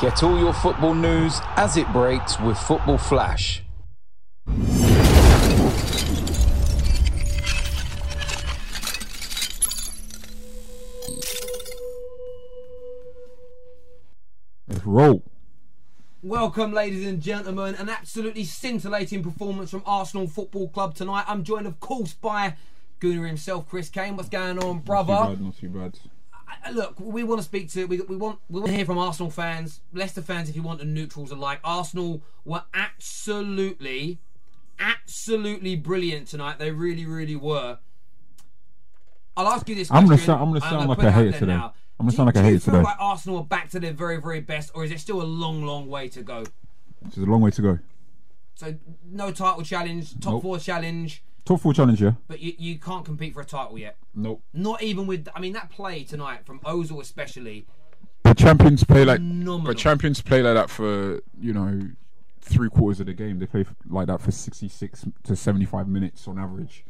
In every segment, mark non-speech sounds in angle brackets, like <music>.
Get all your football news as it breaks with Football Flash. Let's roll. Welcome, ladies and gentlemen. An absolutely scintillating performance from Arsenal Football Club tonight. I'm joined, of course, by Gooner himself, Chris Kane. What's going on, brother? Not too bad, not too bad. Look, we want to speak to we, we want we want to hear from Arsenal fans, Leicester fans, if you want, and neutrals alike. Arsenal were absolutely, absolutely brilliant tonight. They really, really were. I'll ask you this I'm gonna sound- I'm gonna and sound like a hater today. now. I'm gonna Do- sound like a hater today. do you feel. Like Arsenal are back to their very, very best, or is it still a long, long way to go? It's a long way to go. So no title challenge, top Nope. four challenge, Top four challenge, yeah? but you, you can't compete for a title yet. Nope. Not even with. I mean, that play tonight from Ozil especially. But champions play like Phenomenal. but champions play like that for you know three quarters of the game. They play like that for sixty six to seventy five minutes on average.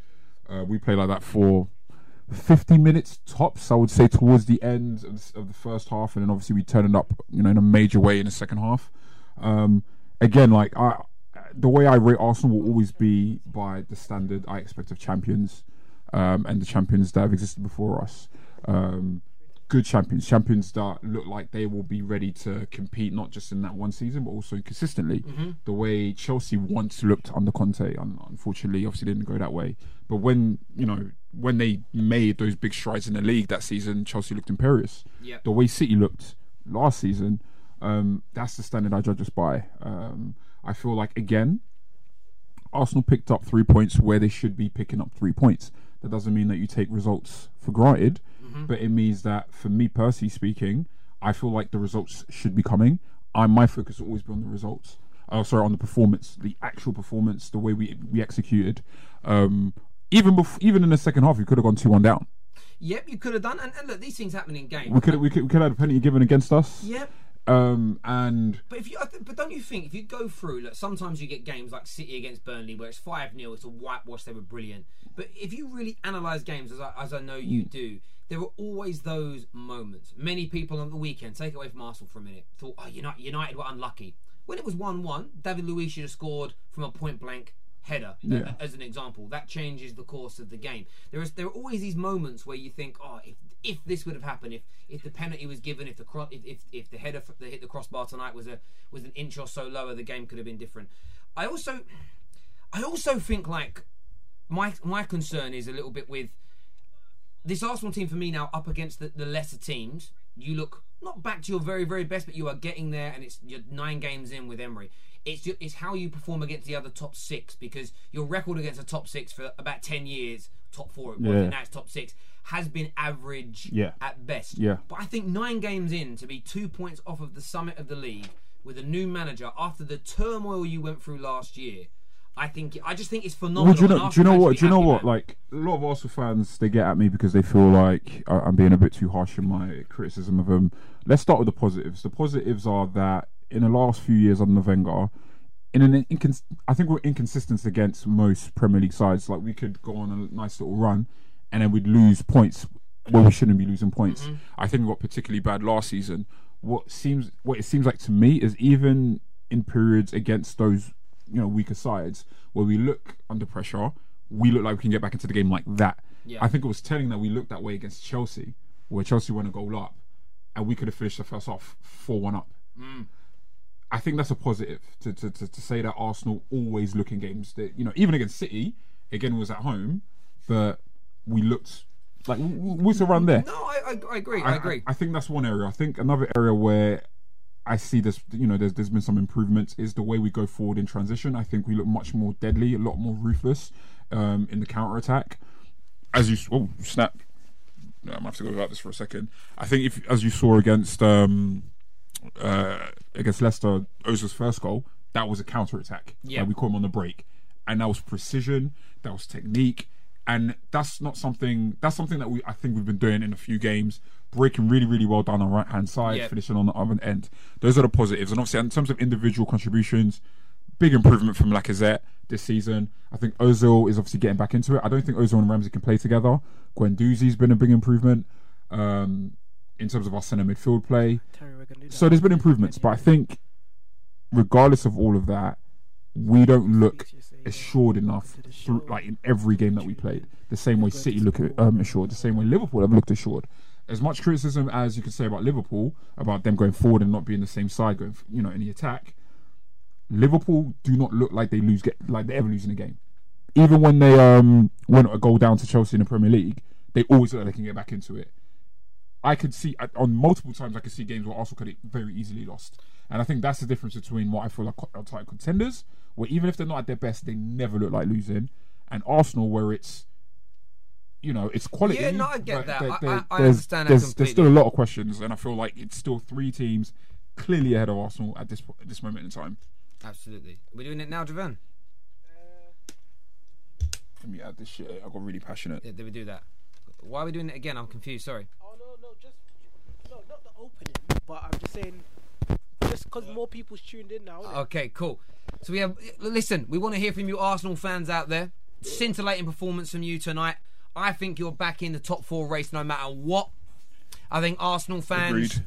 Uh, we play like that for fifty minutes tops. I would say towards the end of, of the first half, and then obviously we turn it up, you know, in a major way in the second half. Um, again, like I, the way I rate Arsenal will always be by the standard I expect of champions, um, and the champions that have existed before us. Um, good champions, champions that look like they will be ready to compete not just in that one season but also consistently. The way Chelsea once looked under Conte, unfortunately, obviously didn't go that way. But when you know when they made those big strides in the league that season, Chelsea looked imperious. Yep. The way City looked last season, um, that's the standard I judge us by. Um, I feel like again, Arsenal picked up three points where they should be picking up three points. That doesn't mean that you take results for granted, but it means that for me personally speaking, I feel like the results should be coming. I my focus will always be on the results. Oh, sorry, on the performance, the actual performance, the way we we executed. Um, even bef- even in the second half, we could have gone two one down. Yep, you could have done. And, and look, these things happen in games. We could we could we could have had a penalty given against us. Yep. Um, and But if you, but don't you think if you go through, look, sometimes you get games like City against Burnley where it's five 0 it's a whitewash, they were brilliant. But if you really analyse games, as I, as I know you do, there are always those moments. Many people on the weekend, take away from Arsenal for a minute, thought, oh, United, United were unlucky. When it was one one, David Luiz should have scored from a point blank header, Yeah. as an example. That changes the course of the game. There is there are always these moments where you think, oh, if if this would have happened, if if the penalty was given, if the cro- if, if if the header that hit the crossbar tonight was a was an inch or so lower, the game could have been different. I also I also think like my my concern is a little bit with this Arsenal team for me now up against the, the lesser teams. You look not back to your very very best, but you are getting there, and it's you're nine games in with Emery. It's ju- it's how you perform against the other top six because your record against the top six for about ten years, top four it was, Yeah. and now it's top six, has been average Yeah. at best. Yeah. But I think nine games in to be two points off of the summit of the league with a new manager after the turmoil you went through last year. I think I just think it's phenomenal. Well, do you know? Do you know what? Do you know what? man. Like a lot of Arsenal fans, they get at me because they feel like I'm being a bit too harsh in my criticism of them. Let's start with the positives. The positives are that in the last few years under Wenger, in an incons- I think we're inconsistent against most Premier League sides. Like we could go on a nice little run, and then we'd lose points where we shouldn't be losing points. Mm-hmm. I think we got particularly bad last season. What seems what it seems like to me is even in periods against those you know weaker sides where we look under pressure, we look like we can get back into the game like that. Yeah. I think it was telling that we looked that way against Chelsea, where Chelsea went a goal up, and we could have finished the first half four one up. Mm. I think that's a positive to, to, to, to say that Arsenal always look in games that you know even against City again was at home, but we looked like w- w- was around there. no, I, I, I agree. I, agree. I, think that's one area. I think another area where I see this, you know, there's there's been some improvements. Is the way we go forward in transition. I think we look much more deadly, a lot more ruthless um, in the counter attack. As you, oh snap! I'm gonna have to go without this for a second. I think if, as you saw against um, uh, against Leicester, Ozil's first goal, that was a counter attack. Yeah. Like, we caught him on the break, and that was precision, that was technique, and that's not something. That's something that we I think we've been doing in a few games, breaking really really well down the right hand side, Yeah. finishing on the other end. Those are the positives, and obviously in terms of individual contributions, big improvement from Lacazette this season. I think Ozil is obviously getting back into it. I don't think Ozil and Ramsey can play together. Guendouzi's been a big improvement um, in terms of our centre midfield play. Terry Regan do that. So there's been improvements, but I think regardless of all of that, we don't look assured enough through, like in every game that we played. The same way City look um, assured, the same way Liverpool have looked assured. As much criticism as you could say about Liverpool, about them going forward and not being the same side, going you know in the attack. Liverpool do not look like they lose get like they ever lose in a game. Even when they um went a goal down to Chelsea in the Premier League, they always look like they can get back into it. I could see uh, on multiple times I could see games where Arsenal could have very easily lost, and I think that's the difference between what I feel like are title contenders, where even if they're not at their best, they never look like losing, and Arsenal where it's, you know, it's quality. Yeah, no, I get but that. there- I- there- I- I there's- understand that there's, there's still a lot of questions, and I feel like it's still three teams clearly ahead of Arsenal at this at this moment in time. Absolutely. We're doing it now, Javan. Uh, Let me add this shit. I got really passionate. Yeah, did we do that? Why are we doing it again? I'm confused. Sorry. Oh no, no, just no, not the opening, but I'm just saying, just because more people's tuned in now. innit? Okay, cool. So we have. Listen, we want to hear from you, Arsenal fans out there. Scintillating performance from you tonight. I think you're back in the top four race no matter what. I think Arsenal fans. Agreed.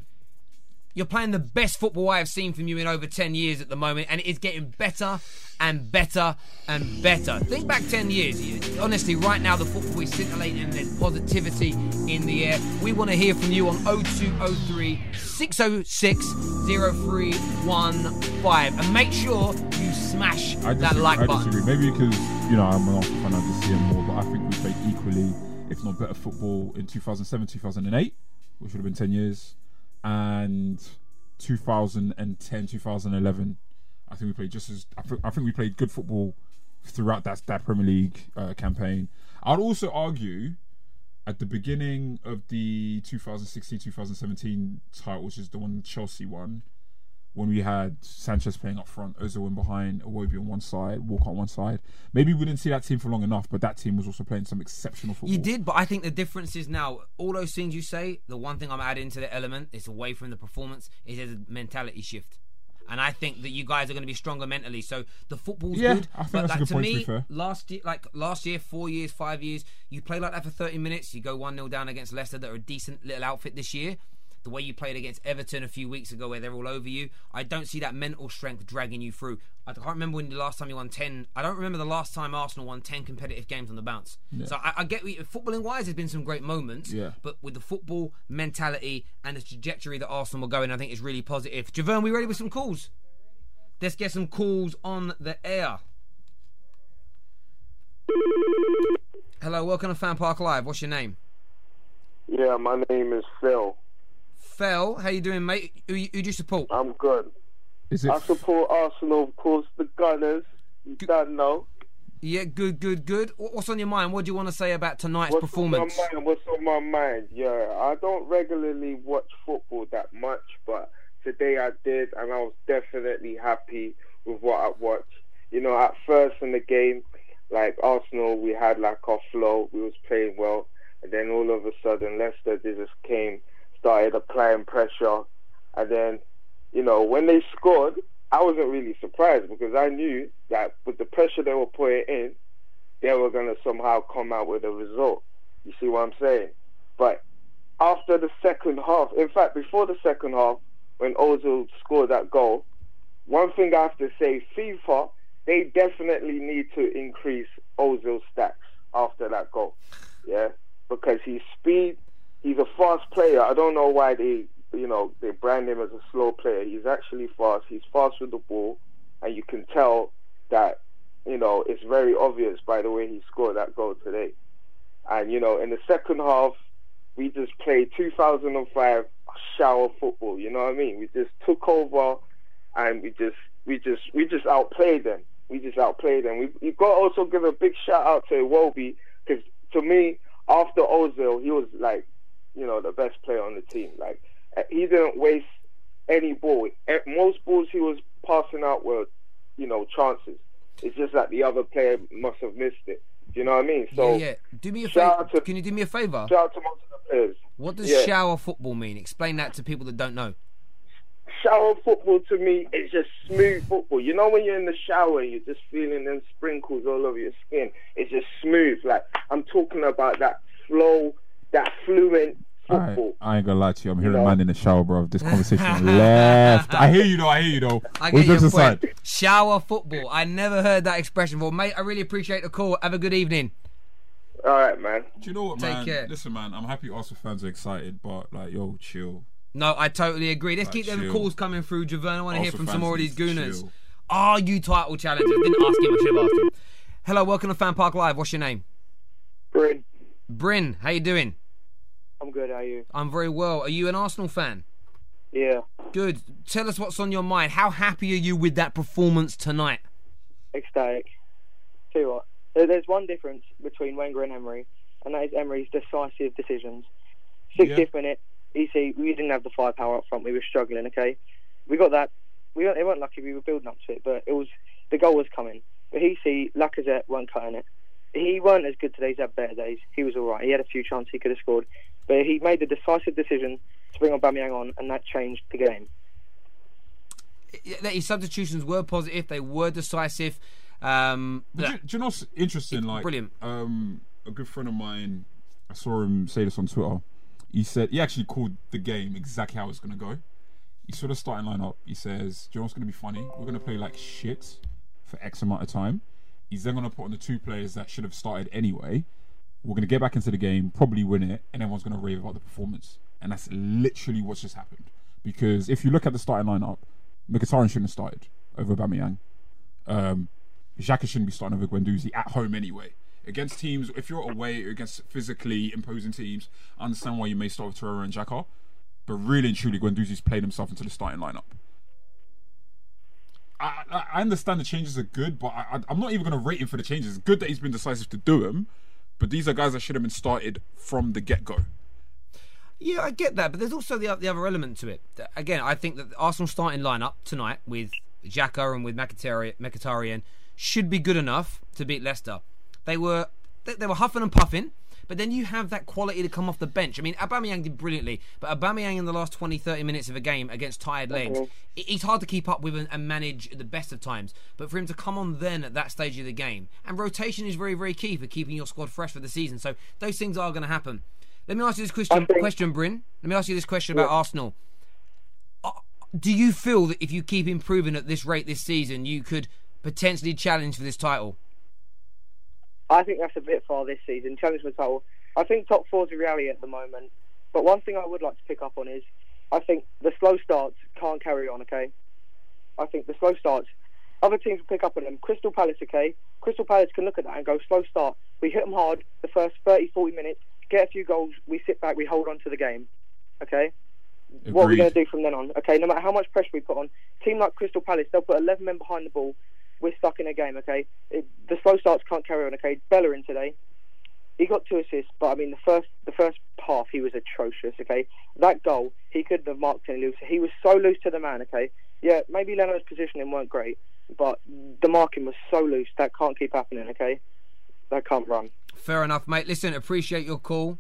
You're playing the best football I have seen from you in over 10 years at the moment, and it is getting better and better and better. Think back 10 years. Honestly, right now, the football is scintillating and there's positivity in the air. We want to hear from you on 0203 606 0315. And make sure you smash I that disagree, like I button. disagree. Maybe because you know I'm an Arsenal fan, I just see them more. But I think we played equally, if not better, football in 2007, 2008, which would have been 10 years, and 2010, 2011. I think we played just as. I think, I think we played good football throughout that that Premier League uh, campaign. I'd also argue at the beginning of the 2016-2017 title, which is the one Chelsea won, when we had Sanchez playing up front, Ozil in behind, Iwobi on one side, Walker on one side. Maybe we didn't see that team for long enough, but that team was also playing some exceptional football. You did, but I think the difference is now all those things you say. The one thing I'm adding to the element is away from the performance is there's a mentality shift, and I think that you guys are going to be stronger mentally. So the football's Yeah, good, I think but that's a good to point, to me, be fair. last year, like last year, four years, five years, you play like that for 30 minutes. You go one 0 down against Leicester, that are a decent little outfit this year. The way you played against Everton a few weeks ago, where they're all over you, I don't see that mental strength dragging you through. I can't remember when the last time you won ten. I don't remember the last time Arsenal won ten competitive games on the bounce. So I, I get we- footballing wise, there's been some great moments. Yeah. But with the football mentality and the trajectory that Arsenal are going, I think is really positive. Javerne, we ready with some calls? Let's get some calls on the air. Hello, welcome to Fan Park Live. What's your name? Yeah, my name is Phil. Fel, how you doing, mate? Who, who do you support? I'm good. Is it? I support Arsenal, of course, the Gunners. You don't know. Yeah, good, good, good. What's on your mind? What do you want to say about tonight's What's performance? on my mind? What's on my mind? Yeah, I don't regularly watch football that much, but today I did, and I was definitely happy with what I watched. You know, at first in the game, like Arsenal, we had like our flow, we was playing well, and then all of a sudden Leicester they just came, started applying pressure, and then, you know, when they scored, I wasn't really surprised because I knew that with the pressure they were putting in, they were going to somehow come out with a result. You see what I'm saying? But after the second half, in fact, before the second half, when Ozil scored that goal, one thing I have to say, FIFA, they definitely need to increase Ozil's stats after that goal. Yeah, because his speed, he's a fast player. I don't know why they, you know, they brand him as a slow player. He's actually fast. He's fast with the ball, and you can tell that, you know, it's very obvious by the way he scored that goal today. And you know, in the second half, we just played 2005 shower football. You know what I mean? We just took over, and we just we just we just outplayed them. We just outplayed them. We you got to also give a big shout out to Iwobi because to me, after Ozil, he was like, you know, the best player on the team. Like he didn't waste any ball. Most balls he was passing out were, you know, chances. It's just that the other player must have missed it. Do you know what I mean? So yeah, yeah. Do me a favor. to- Can you do me a favor? shout out to most of the players. What does Yeah. shower football mean? Explain that to people that don't know. shower football to me is just smooth football. You know when you're in the shower and you're just feeling them sprinkles all over your skin. It's just smooth. Like I'm talking about that flow, that fluent I, football. I ain't gonna lie to you. I'm hearing know? man in the shower, bro. This <laughs> conversation left. I hear you though. I hear you though. I All get your jokes point. aside, Shower football. I never heard that expression before, mate. I really appreciate the call. Have a good evening. All right, man. Do you know what, Take man? care. Listen, man. I'm happy Arsenal fans are excited, but like, yo, chill. No, I totally agree. Let's Right, keep them chill. calls coming through. Javon. I want to hear from some more of these need gooners. chill. Are you title challengers? Didn't ask him. I should have asked him. Hello, welcome to Fan Park Live. What's your name? Bryn, Bryn. How you doing? I'm good. How are you? I'm very well. Are you an Arsenal fan? Yeah, Good. Tell us what's on your mind. How happy are you with that performance tonight? ecstatic. Tell you what, there's one difference between Wenger and Emery, and that is Emery's decisive decisions. 60th minute, you see, we didn't have the firepower up front. We were struggling. Okay, we got that. We weren't, they weren't lucky. We were building up to it, but it was the goal was coming. But he see Lacazette weren't cutting it. He weren't as good today. He's had better days. He was all right. He had a few chances he could have scored, but he made the decisive decision to bring Aubameyang on, and that changed the game. His substitutions were positive. They were decisive. Um, But do, do you know what's interesting? Like, brilliant. Um, a good friend of mine, I saw him say this on Twitter. He said he actually called the game exactly how it's gonna go. He saw the starting lineup. He says, "Do you know what's gonna be funny? We're gonna play like shit for X amount of time. He's then gonna put on the two players that should have started anyway. We're gonna get back into the game, probably win it, and everyone's gonna rave about the performance. And that's literally what's just happened. Because if you look at the starting lineup, Mkhitaryan shouldn't have started over Aubameyang. Um, Xhaka shouldn't be starting over Guendouzi at home anyway. Against teams, if you're away against physically imposing teams, I understand why you may start with Torreira and Xhaka. But really and truly, Guendouzi's played himself into the starting lineup. I, I, understand the changes are good, but I, I'm not even going to rate him for the changes. It's good that he's been decisive to do them, but these are guys that should have been started from the get go. Yeah, I get that, but there's also the the other element to it. Again, I think that the Arsenal starting lineup tonight with Xhaka and with Mkhitaryan, should be good enough to beat Leicester. They were they, they were huffing and puffing, but then you have that quality to come off the bench. I mean, Aubameyang did brilliantly, but Aubameyang in the last 20, 30 minutes of a game against tired legs, he- he's hard to keep up with and, manage at the best of times. But for him to come on then at that stage of the game, and rotation is very, very key for keeping your squad fresh for the season. So those things are going to happen. Let me ask you this question, think- question, Bryn. Let me ask you this question about Arsenal. Uh, Do you feel that if you keep improving at this rate this season, you could potentially challenge for this title? I think that's a bit far this season. Challenge for title. I think top four is a reality at the moment. But one thing I would like to pick up on is I think the slow starts can't carry on, okay? I think the slow starts, other teams will pick up on them. Crystal Palace, okay? Crystal Palace can look at that and go, slow start. We hit them hard the first 30, 40 minutes, get a few goals, we sit back, we hold on to the game, okay? What are we Agreed. going to do from then on? Okay, no matter how much pressure we put on, team like Crystal Palace, they'll put 11 men behind the ball. We're stuck in a game, okay? It, the slow starts can't carry on, okay? Bellerin today, he got two assists, but I mean the first the first half he was atrocious. Okay, that goal he couldn't have marked any loose. He was so loose to the man. Okay, yeah, maybe Leno's positioning weren't great, but the marking was so loose that can't keep happening. Okay, that can't run. Fair enough, mate. Listen, appreciate your call.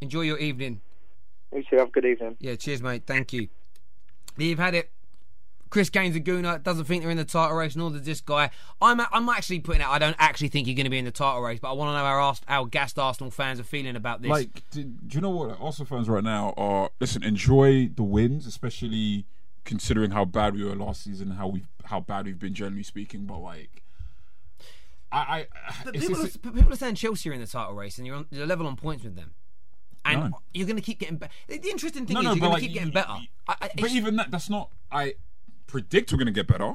Enjoy your evening. You two have a good evening. Yeah, cheers, mate. Thank you. You've had it. Chris Kane's a gooner. Doesn't think they're in the title race, nor does this guy. I'm I'm actually putting out. I don't actually think you're going to be in the title race, but I want to know how our, how gassed Arsenal fans are feeling about this. Like, do, do you know what? Arsenal fans right now are listen. Enjoy the wins, especially considering how bad we were last season, how we how bad we've been generally speaking. But like, I, I people, are, people are saying Chelsea are in the title race, and you're on you're level on points with them, and No. you're going to keep getting better. The interesting thing no, is no, you're going like, to keep getting better. you- I, I, but even that, that's not. I predict we're going to get better,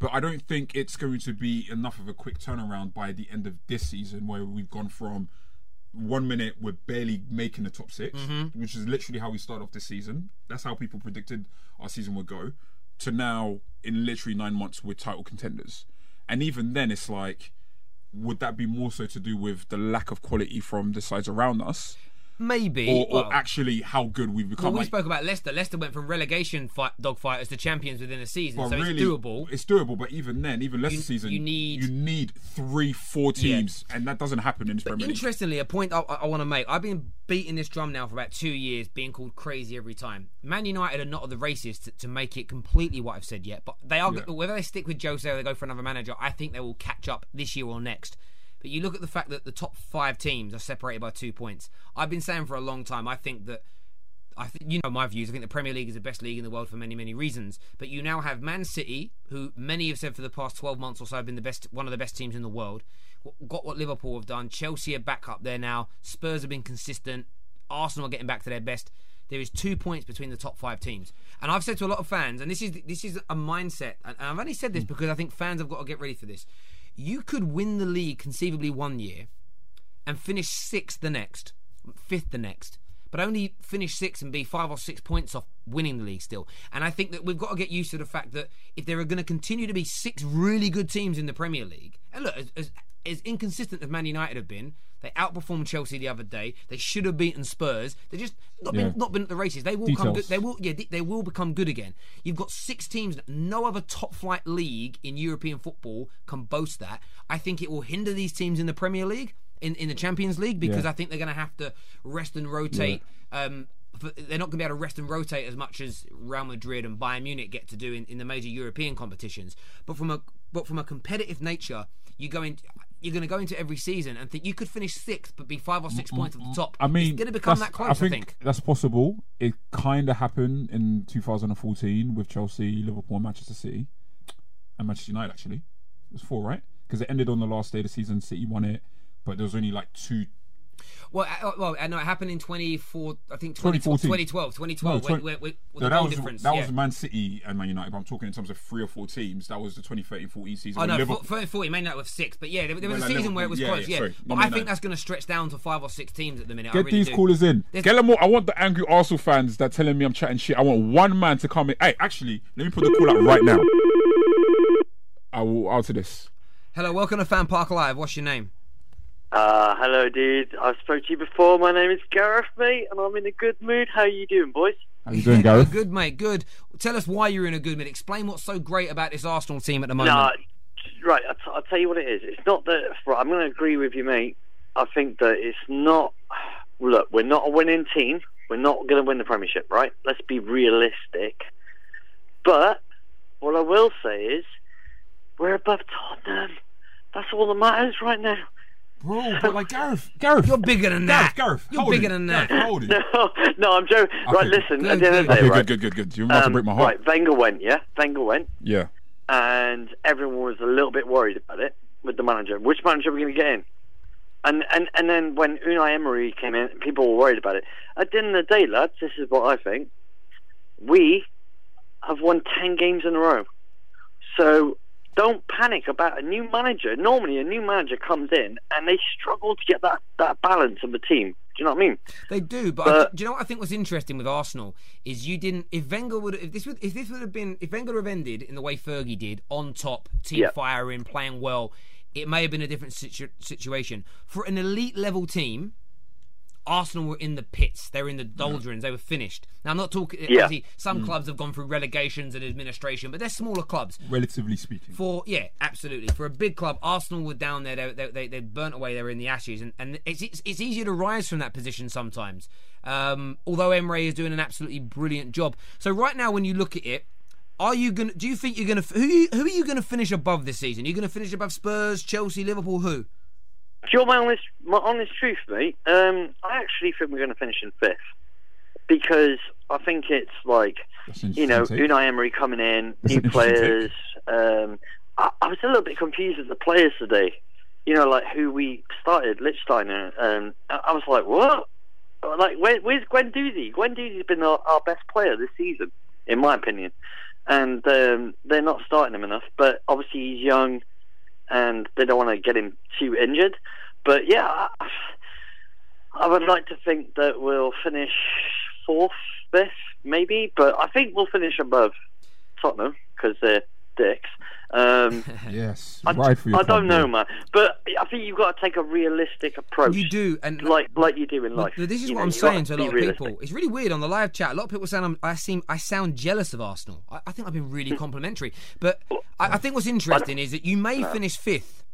but I don't think it's going to be enough of a quick turnaround by the end of this season, where we've gone from one minute we're barely making the top 6 Mm-hmm. which is literally how we start off this season. That's how people predicted our season would go. To now, in literally nine months, we're title contenders. And even then, it's like, would that be more so to do with the lack of quality from the sides around us, Maybe. or, or well, actually how good we've well, become? we Like, spoke about Leicester. Leicester went from relegation fight, dogfighters to champions within a season, well, so really, it's doable. It's doable, but even then, even less You- season, you need- you need three, four teams, and that doesn't happen in this Premier League. Interestingly, a point I, I want to make. I've been beating this drum now for about two years, being called crazy every time. Man United are not of the races to, to make it completely what I've said yet, but they are. Yeah. Whether they stick with Jose or they go for another manager, I think they will catch up this year or next. But you look at the fact that the top five teams are separated by two points. I've been saying for a long time. I think that I think you know my views. I think the Premier League is the best league in the world for many, many reasons. But you now have Man City, who many have said for the past twelve months or so have been the best, one of the best teams in the world. Got what Liverpool have done. Chelsea are back up there now. Spurs have been consistent. Arsenal are getting back to their best. There is two points between the top five teams, and I've said to a lot of fans, and this is this is a mindset, and I've only said this hmm. because I think fans have got to get ready for this. You could win the league conceivably one year, and finish sixth the next, fifth the next, but only finish sixth and be five or six points off winning the league still. And I think that we've got to get used to the fact that if there are going to continue to be six really good teams in the Premier League, and look, as, as, as inconsistent as Man United have been, they outperformed Chelsea the other day. They should have beaten Spurs. They just not Yeah. been not been at the races. They will come good. They will yeah. They will become good again. You've got six teams. No other top flight league in European football can boast that. I think it will hinder these teams in the Premier League, in, in the Champions League, because Yeah. I think they're going to have to rest and rotate. Um, they're not going to be able to rest and rotate as much as Real Madrid and Bayern Munich get to do in, in the major European competitions. But from a but from a competitive nature, you go in. You're going to go into every season and think you could finish sixth, but be five or six mm, points at the mm, top. I mean, it's going to become that close. I I think. think, that's possible. It kind of happened in 2014 with Chelsea, Liverpool, Manchester City, and Manchester United. Actually, it was four, right? Because it ended on the last day of the season. City won it, but there was only like two. Well, uh, well, uh, no, it happened in 24, I think 2012, 2012, 2012 No, where, 20 where, where, No, that was difference. that yeah. was Man City and Man United. But I'm talking in terms of three or four teams. That was the 2013-14 season. Oh when no, Liverpool- 40, 40 may not with six, but yeah, there, there was a season where it was Liverpool- close. yeah, Yeah, yeah, but I think United. that's going to stretch down to five or six teams at the minute. I Get really these do. callers in. There's- Get them all. I want the angry Arsenal fans that telling me I'm chatting shit. I want one man to come in. Hey, actually, let me put the call up right now. I will answer this. Hello, welcome to Fan Park Live. What's your name? Uh, hello, dude. I spoke to you before. My name is Gareth, mate, and I'm in a good mood. How are you doing, boys? How you doing, Gareth? Good, mate. Good. Tell us why you're in a good mood. Explain what's so great about this Arsenal team at the moment. Nah, right. I'll, t- I'll tell you what it is. It's not that. Right, I'm going to agree with you, mate. I think that it's not. Look, we're not a winning team. We're not going to win the Premiership, right? Let's be realistic. But what I will say is, we're above Tottenham. That's all that matters right now. Bro, but like Gareth, Gareth, You're bigger than that. Gareth, Gareth, You're bigger it. than that. Gareth, hold it. <laughs> No, no, I'm joking. Right, listen. Good, at the end of the good. day, Okay, right? good, good, good, good. You're about to um, break my heart. Right, Wenger went, yeah? Wenger went. Yeah. and everyone was a little bit worried about it with the manager. Which manager are we going to get in? And, and and then when Unai Emery came in, people were worried about it. At the end of the day, lads, this is what I think. We have won ten games in a row, so don't panic about a new manager. Normally, a new manager comes in and they struggle to get that, that balance of the team. Do you know what I mean? They do, but, But- I, do you know what I think was interesting with Arsenal is you didn't. If Wenger would, if this would, if this would have been, if Wenger would have ended in the way Fergie did, on top, team Yeah. firing, playing well, it may have been a different situ- situation for an elite level team. Arsenal were in the pits. They were in the doldrums. They were finished. Now I'm not talking. Yeah. Some clubs have gone through relegations and administration, but they're smaller clubs. Relatively speaking. For yeah, absolutely. For a big club, Arsenal were down there. They they, they, they burnt away. They were in the ashes, and, and it's, it's it's easier to rise from that position sometimes. Um, although Emery is doing an absolutely brilliant job. So right now, when you look at it, are you gonna? Do you think you're gonna? Who who are you gonna finish above this season? You're you gonna finish above Spurs, Chelsea, Liverpool? Who? Do you want my honest, my honest truth, mate? Um, I actually think we're going to finish in fifth because I think it's like you know take. Unai Emery coming in, That's new players. Um, I, I was a little bit confused with the players today. You know, like who we started, Lichtsteiner. Um, I, I was like, what? Like, where, where's Guendouzi? Gwen Doozy's been our, our best player this season, in my opinion. And um, they're not starting him enough. But obviously, he's young, and they don't want to get him too injured. But yeah, I, I would like to think that we'll finish fourth, fifth, maybe, but I think we'll finish above Tottenham because they're dicks. Um, <laughs> Yes, I, right for your I don't know, mate. man, but I think you've got to take a realistic approach. You do, and like like you do in But life. th- this is You what know, I'm saying to a lot of realistic. people. It's really weird on the live chat. A lot of people saying I'm, I seem I sound jealous of Arsenal. I, I think I've been Hmm. really complimentary, but I, I think what's interesting is that you may finish fifth.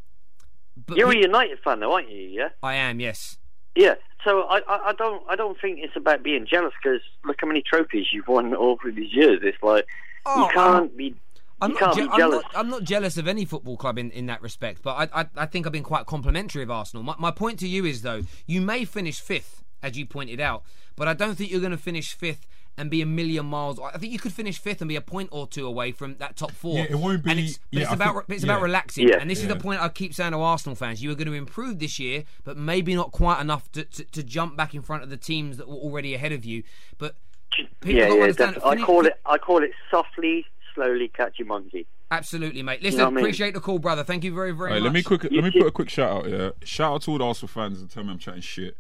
But You're a United fan, though, aren't you? Yeah. I am, yes. Yeah, so I, I, I don't I don't think it's about being jealous because look how many trophies you've won <laughs> over these years. It's like Oh, you can't be I'm you not, can't je- be I'm, jealous. not, I'm not jealous of any football club in, in that respect, but I, I, I think I've been quite complimentary of Arsenal. My, my point to you is, though, you may finish fifth, as you pointed out, but I don't think you're going to finish fifth and be a million miles. I think you could finish fifth and be a point or two away from that top four. Yeah, it won't And be- it's, but yeah, it's about think- it's yeah. about relaxing, Yeah. and this is the point I keep saying to Arsenal fans: you are going to improve this year, but maybe not quite enough to, to, to jump back in front of the teams that were already ahead of you. But people yeah, yeah. understand- I call it I call it softly, slowly catch your monkey. Absolutely, mate. Listen, know I mean? appreciate the call, brother. Thank you very, very Alright, much. let me quick. Let me put a quick shout out. Yeah, shout out to all the Arsenal fans and tell me I'm chatting shit,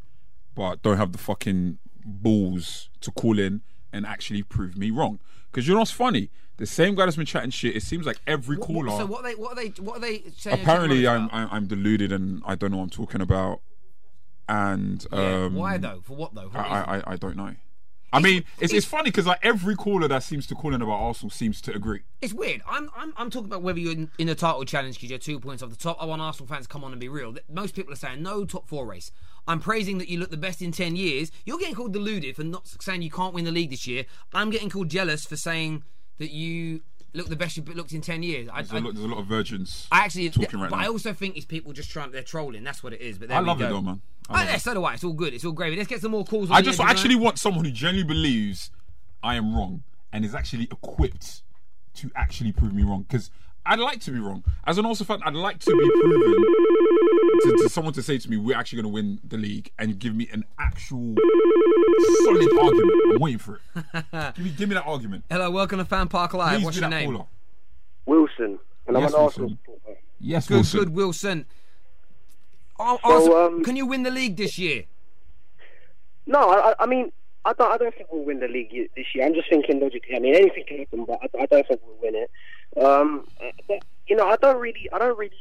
but don't have the fucking balls to call in and actually prove me wrong. Because you know what's funny? The same guy that's been chatting shit. It seems like every What- caller. So what are they? What are they? What are they saying? apparently. I'm, I'm I'm deluded and I don't know what I'm talking about. And Yeah, um, why though? For what though? What? I I- I don't know. I mean, it's, it's funny because like every caller that seems to call in about Arsenal seems to agree. It's weird. I'm I'm, I'm talking about whether you're in, in the title challenge because you're two points off the top. I want Arsenal fans to come on and be real. Most people are saying no top four race. I'm praising that you look the best in ten years. You're getting called deluded for not saying you can't win the league this year. I'm getting called jealous for saying that you look the best you've looked in ten years. I, There's, a I, lot, there's a lot of virgins. I actually, talking right but now. I also think it's people just trying. They're trolling. That's what it is. But I love go. it though, man. I yeah, uh-huh. so do I. It's all good. It's all gravy. Let's get some more calls. on I just actually want someone who genuinely believes I am wrong and is actually equipped to actually prove me wrong. Because I'd like to be wrong. As an Arsenal fan, I'd like to be proven to, to someone to say to me, "We're actually going to win the league," and give me an actual solid argument. I'm waiting for it. <laughs> give me, give me that argument. Hello, welcome to Fan Park Live. Please What's your name? caller. Wilson, and I'm Yes, an Arsenal Wilson. supporter. Yes, Good, Wilson. good, Wilson. So, um, can you win the league this year? No, I, I- mean, I don't, I don't think we'll win the league this year. I'm just thinking logically. I mean, anything can happen, but I, I don't think we'll win it. Um, but, you know, I don't really, I don't really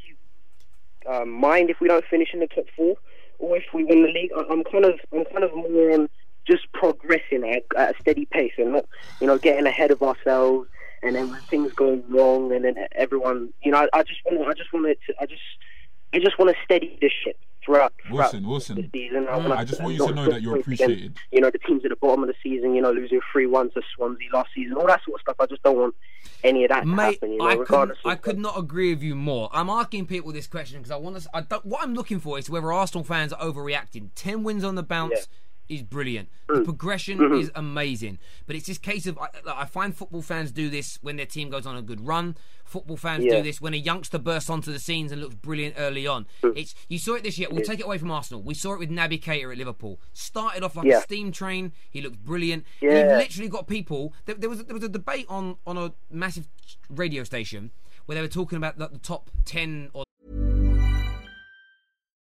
um, mind if we don't finish in the top four or if we win the league. I, I'm kind of, I'm kind of more on just progressing at, at a steady pace and not, you know, getting ahead of ourselves. And then when things go wrong, and then everyone, you know, I, I just want, I just want it to, I just, I just want to steady this ship throughout. throughout Wilson, Wilson. the season. Mm, wanna- I just want you to know that you're points against, appreciated. You know, the teams at the bottom of the season, you know, losing 3 1 to Swansea last season, all that sort of stuff. I just don't want any of that to Mate, happen, you know, I could regardless I could not agree with you more. I'm asking people this question because I want to. I don't, what I'm looking for is whether Arsenal fans are overreacting. Ten wins on the bounce is brilliant. Mm. The progression Mm-hmm. is amazing. But it's this case of I, I find football fans do this when their team goes on a good run. Football fans Yeah. do this when a youngster bursts onto the scenes and looks brilliant early on. Mm. It's you saw it this year. We'll take it away from Arsenal. We saw it with Naby Keita at Liverpool. Started off like Yeah. a steam train. He looked brilliant. Yeah. He literally got people. There, there was there was a debate on on a massive radio station where they were talking about the, the top ten or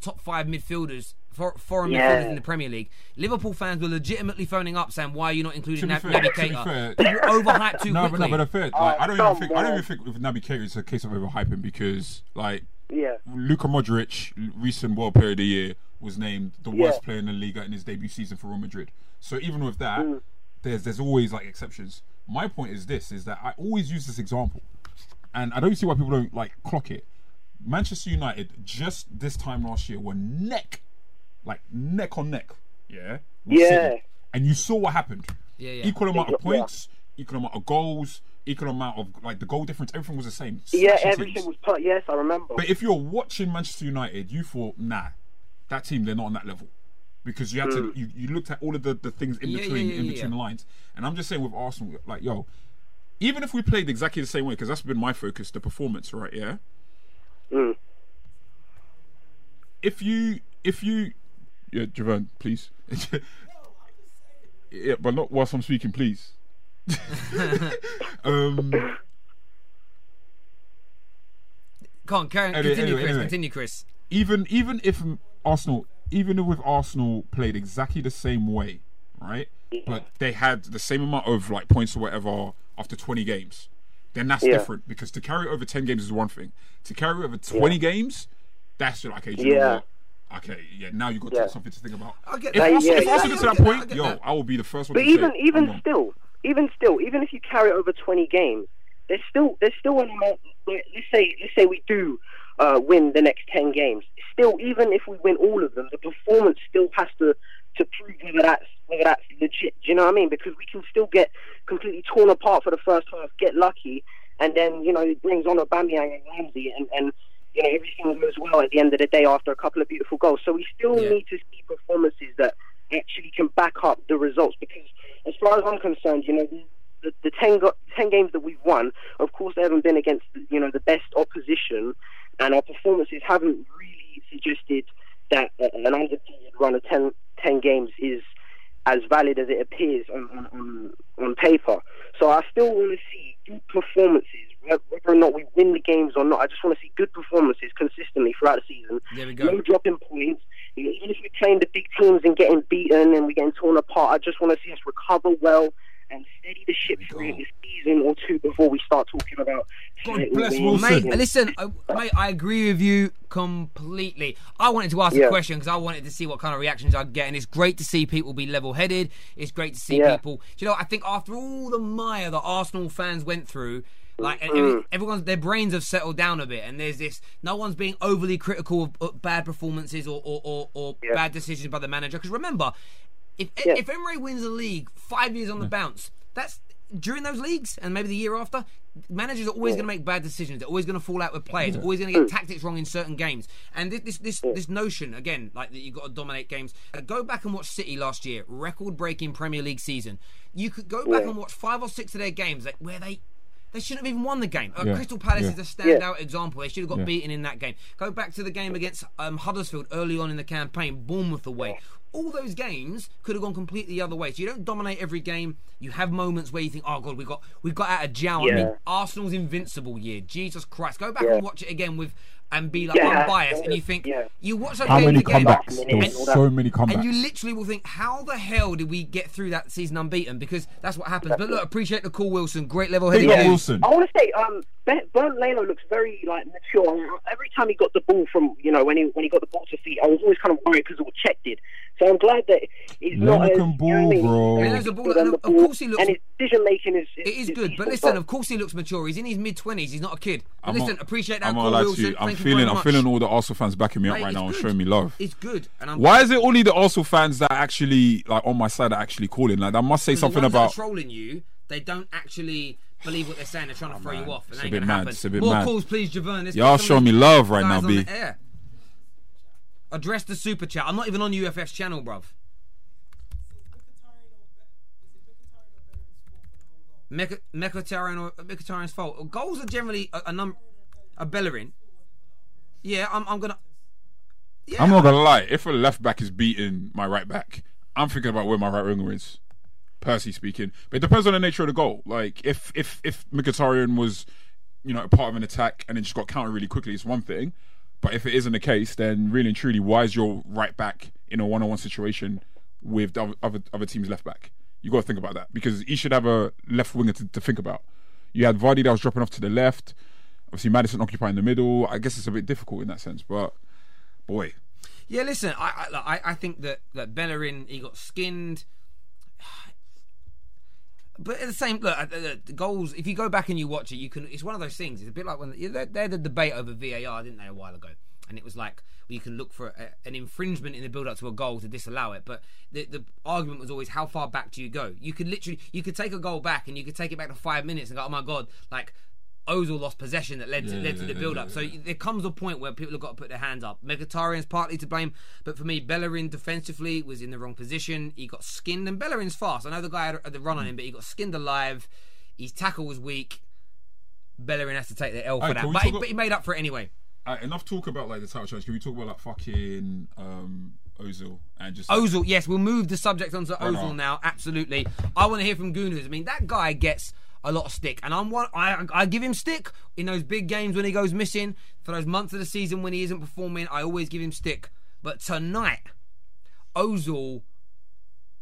The top five midfielders. For, foreign Yeah. midfielders in the Premier League. Liverpool fans were legitimately phoning up saying, "Why are you not including To Nab- fair- Naby Keita? fair- You overhyped too no, quickly." but no, but a fair, like, Oh, I don't even come think I don't even think with Naby Keita it's a case of overhyping because like Yeah. Luka Modric, recent World Player of the Year, was named the worst Yeah. player in the league in his debut season for Real Madrid. So even with that, Mm. there's there's always like exceptions. My point is this: is that I always use this example, and I don't see why people don't like clock it. Manchester United just this time last year were neck, like neck on neck, yeah, Yeah. City. and you saw what happened. Yeah, yeah. Equal amount of Yeah. points, equal amount of goals. equal amount of like the goal difference. Everything was the same. Yeah, Smashing everything teams. was put. Yes, I remember. But if you're watching Manchester United, you thought, nah, that team they're not on that level. Because you had to, mm. you, you looked at all of the, the things in. Yeah, between yeah, yeah, in between yeah. the lines, and I'm just saying with Arsenal, like yo, even if we played exactly the same way, because that's been my focus, the performance, right? Yeah. Mm. If you, if you, yeah, Javon, please. <laughs> yeah, but not whilst I'm speaking, please. <laughs> um, Come on, carry, Anyway, continue, anyway, Chris. anyway. Continue, Chris. even even if Arsenal, even if with Arsenal played exactly the same way, right? But they had the same amount of like points or whatever after 20 games, then that's Yeah. different because to carry over 10 games is one thing. To carry over 20 games, that's like, okay, do you know Yeah. Okay, yeah, now you've got Yeah. something to think about. I get If that. Arsenal, yeah, if yeah. Arsenal get to that get that, I point, yo, that. I will be the first one But to even say, even I'm still, even still, even if you carry over twenty games, there's still there's still an amount. Let's say let's say we do uh, win the next ten games. Still, even if we win all of them, the performance still has to to prove whether that's whether that's legit. Do you know what I mean? Because we can still get completely torn apart for the first half, get lucky, and then you know it brings on Aubameyang and Ramsey, and and you know everything goes well at the end of the day after a couple of beautiful goals. So we still Yeah. need to see performances that actually can back up the results. Because as far as I'm concerned, you know. The, the, the 10, go- 10 games that we've won, of course, they haven't been against you know the best opposition, and our performances haven't really suggested that an undefeated run of 10, 10 games is as valid as it appears on, on, on, on paper. So I still want to see good performances, whether whether or not we win the games or not. I just want to see good performances consistently throughout the season. There we go. No dropping points. Even if we're playing the big teams and getting beaten and we're getting torn apart, I just want to see us recover well and steady the ship through this season or two before we start talking about. God bless Wilson. Mate, listen, I, mate, I agree with you completely. I wanted to ask a question because I wanted to see what kind of reactions I'd get, and it's great to see people be level-headed. It's great to see Yeah. people. You know, I think after all the mire that Arsenal fans went through. Like Mm. everyone's, their brains have settled down a bit, and there's this. No one's being overly critical of, of bad performances or or, or, or Yeah. bad decisions by the manager. Because remember, if Yeah. if Emery wins a league five years on the bounce, that's during those leagues and maybe the year after. Managers are always going to make bad decisions. They're always going to fall out with players. They're always going to get tactics wrong in certain games. And this this this, this notion again, like that you've got to dominate games. Uh, go back and watch City last year, record-breaking Premier League season. You could go back Yeah. and watch five or six of their games like, where they. They shouldn't have even won the game. Uh, Yeah. Crystal Palace Yeah. is a standout example. They should have got Yeah. beaten in that game. Go back to the game against um, Huddersfield early on in the campaign, Bournemouth away. All those games could have gone completely the other way. So you don't dominate every game. You have moments where you think, "Oh God, we got we got out of jail." I mean, Arsenal's invincible year. Jesus Christ! Go back Yeah. and watch it again with and be like Yeah. unbiased, and you think Yeah. you watch those How games many again, comebacks? and- There were so many comebacks. and you literally will think, how the hell did we get through that season unbeaten? Because that's what happens. But look, appreciate the call, Wilson. Great level-headed. Big up views. Wilson. I want to say, um, Ben- Bernd Leno looks very like mature. Every time he got the ball from, you know, when he when he got the ball to feet, I was always kind of worried because of what Cech did. So I'm glad that he's Leno not as, can you know ball, bro. He's Leno's a ball- and of ball, course he looks- and his decision making is, It is good, but listen, of course he looks mature. He's in his mid twenties. He's not a kid. I'm listen, not- appreciate that I'm call, not allowed Wilson. to. I'm Thank you feeling. very I'm much. feeling all the Arsenal fans backing me up Mate, right it's now and good. showing me love. It's good, and I'm. Why is it only the Arsenal fans that actually like on my side are actually calling? Like I must say the something ones that are about. trolling you. They don't actually believe what they're saying. They're trying to oh, throw man, you off. It it's a ain't bit gonna mad, happen. it's a bit More mad. calls, please, Javern. Let's Y'all get showing me love right now, on B. Address the super chat. I'm not even on UFF's channel, bruv. Mkhitaryan or Mkhitaryan's fault. Goals are generally a, a number. A Bellerin. Yeah, I'm. I'm gonna. Yeah, I'm not gonna lie. If a left back is beating my right back, I'm thinking about where my right winger is. Percy speaking, but it depends on the nature of the goal. Like if if if Mkhitaryan was, you know, a part of an attack and then just got countered really quickly, it's one thing. But if it isn't the case, then really and truly, why is your right back in a one-on-one situation with the other other, team's left back? You got to think about that because he should have a left winger to, to think about. You had Vardy that was dropping off to the left. Obviously, Maddison occupying the middle. I guess it's a bit difficult in that sense, but boy, Yeah, listen, I, I I think that that Bellerin he got skinned. But at the same look, uh, the, the goals. If you go back and you watch it, you can. It's one of those things. It's a bit like when they, had the debate over VAR, didn't they, a while ago? and it was like well, you can look for a, an infringement in the build up to a goal to disallow it. But the the argument was always how far back do you go? You could literally you could take a goal back and you could take it back to five minutes and go, oh my god, like. Ozil lost possession that led to, Yeah, led to the build up. So there comes a point where people have got to put their hands up. Mkhitaryan's partly to blame, but for me, Bellerin defensively was in the wrong position. He got skinned, and Bellerin's fast. I know the guy had, had the run on him, but he got skinned alive. His tackle was weak. Bellerin has to take the L for that, but he, talk- but he made up for it anyway. Uh, enough talk about like the title challenge. Can we talk about like fucking um, Ozil and just Ozil, yes, we'll move the subject onto Right Ozil now. Absolutely, I want to hear from Gooners. I mean, that guy gets a lot of stick, and I'm one. I I give him stick in those big games when he goes missing. For those months of the season when he isn't performing, I always give him stick. But tonight, Ozil,